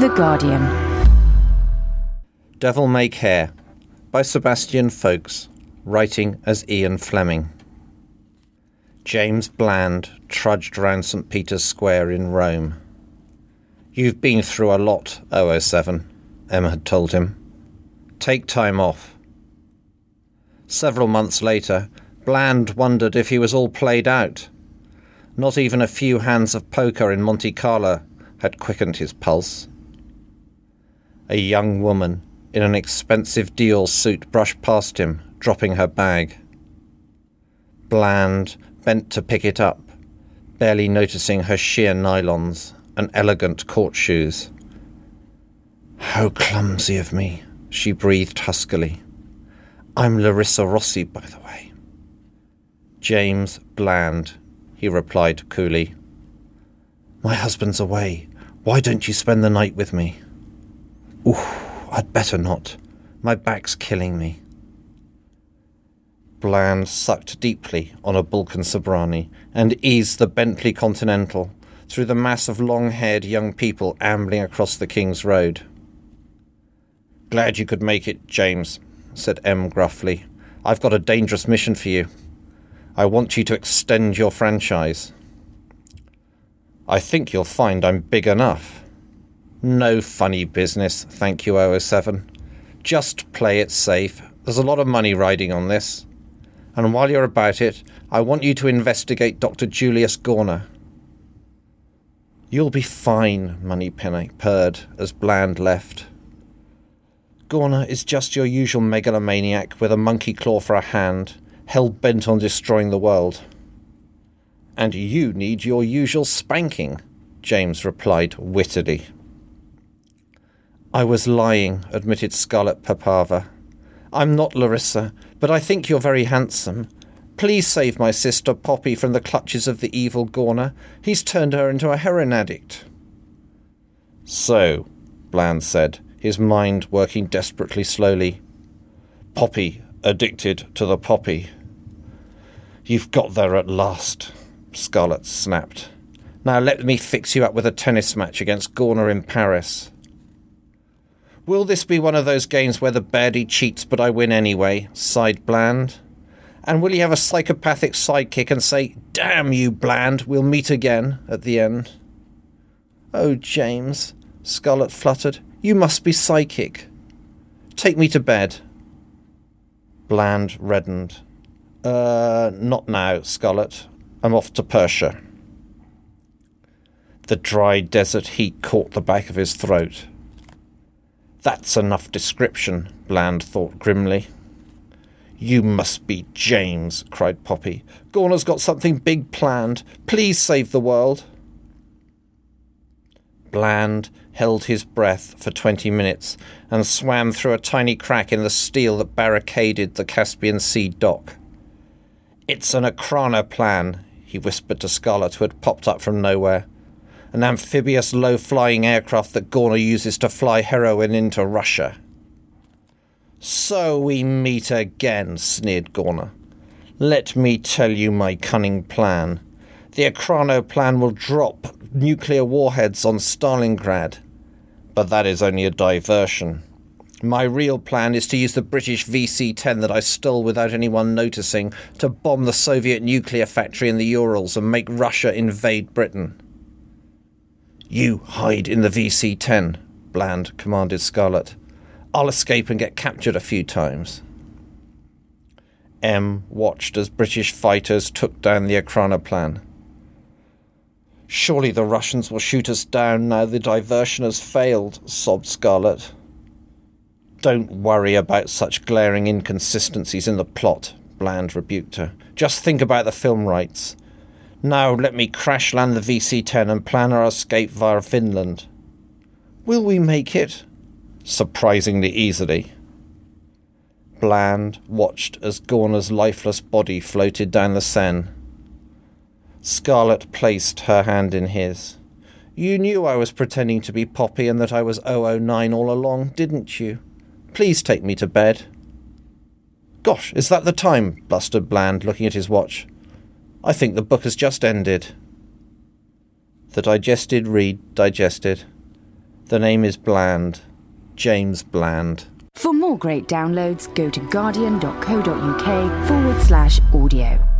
The Guardian. Devil May Care by Sebastian Faulks, writing as Ian Fleming. James Bland trudged round St. Peter's Square in Rome. You've been through a lot, 007, M had told him. Take time off. Several months later, Bland wondered if he was all played out. Not even a few hands of poker in Monte Carlo had quickened his pulse. A young woman in an expensive Dior suit brushed past him, dropping her bag. Bland bent to pick it up, barely noticing her sheer nylons and elegant court shoes. How clumsy of me, she breathed huskily. I'm Larissa Rossi, by the way. James Bland, he replied coolly. My husband's away. Why don't you spend the night with me? Ooh, I'd better not. My back's killing me. Bland sucked deeply on a Balkan Sobranie and eased the Bentley Continental through the mass of long haired young people ambling across the King's Road. Glad you could make it, James, said M gruffly. I've got a dangerous mission for you. I want you to extend your franchise. I think you'll find I'm big enough. No funny business, thank you, 007. Just play it safe. There's a lot of money riding on this and while you're about it, I want you to investigate Dr. Julius Gorner. You'll be fine, Moneypenny purred as Bland left. Gorner is just your usual megalomaniac with a monkey claw for a hand, hell bent on destroying the world. And you need your usual spanking, James replied wittily. I was lying, admitted Scarlet Papava. I'm not Larissa, but I think you're very handsome. Please save my sister Poppy from the clutches of the evil Gorner. He's turned her into a heroin addict. So, Bland said, his mind working desperately slowly. Poppy addicted to the poppy. You've got there at last, Scarlet snapped. Now let me fix you up with a tennis match against Gorner in Paris. Will this be one of those games where the baddie cheats but I win anyway? sighed Bland. And will he have a psychopathic sidekick and say, Damn you, Bland, we'll meet again at the end? Oh, James, Scarlet fluttered, you must be psychic. Take me to bed. Bland reddened. Uh, not now, Scarlet. I'm off to Persia. The dry desert heat caught the back of his throat. That's enough description, Bland thought grimly. You must be James, cried Poppy. Gorner's got something big planned. Please save the world. Bland held his breath for twenty minutes and swam through a tiny crack in the steel that barricaded the Caspian Sea dock. It's an Ekranoplan, he whispered to Scarlet, who had popped up from nowhere an amphibious low flying aircraft that Gorner uses to fly heroin into Russia. So we meet again, sneered Gorner. Let me tell you my cunning plan. The Ekranoplan will drop nuclear warheads on Stalingrad. But that is only a diversion. My real plan is to use the British VC 10 that I stole without anyone noticing to bomb the Soviet nuclear factory in the Urals and make Russia invade Britain. You hide in the VC 10, Bland commanded Scarlet. I'll escape and get captured a few times. M watched as British fighters took down the Ekranoplan. Surely the Russians will shoot us down now the diversion has failed, sobbed Scarlet. Don't worry about such glaring inconsistencies in the plot, Bland rebuked her. Just think about the film rights. Now let me crash land the VC 10 and plan our escape via Finland. Will we make it? Surprisingly easily. Bland watched as Gorner's lifeless body floated down the Seine. Scarlet placed her hand in his. You knew I was pretending to be Poppy and that I was 009 all along, didn't you? Please take me to bed. Gosh, is that the time? blustered Bland, looking at his watch. I think the book has just ended. The digested read digested. The name is Bland. James Bland. For more great downloads, go to guardian.co.uk forward slash audio.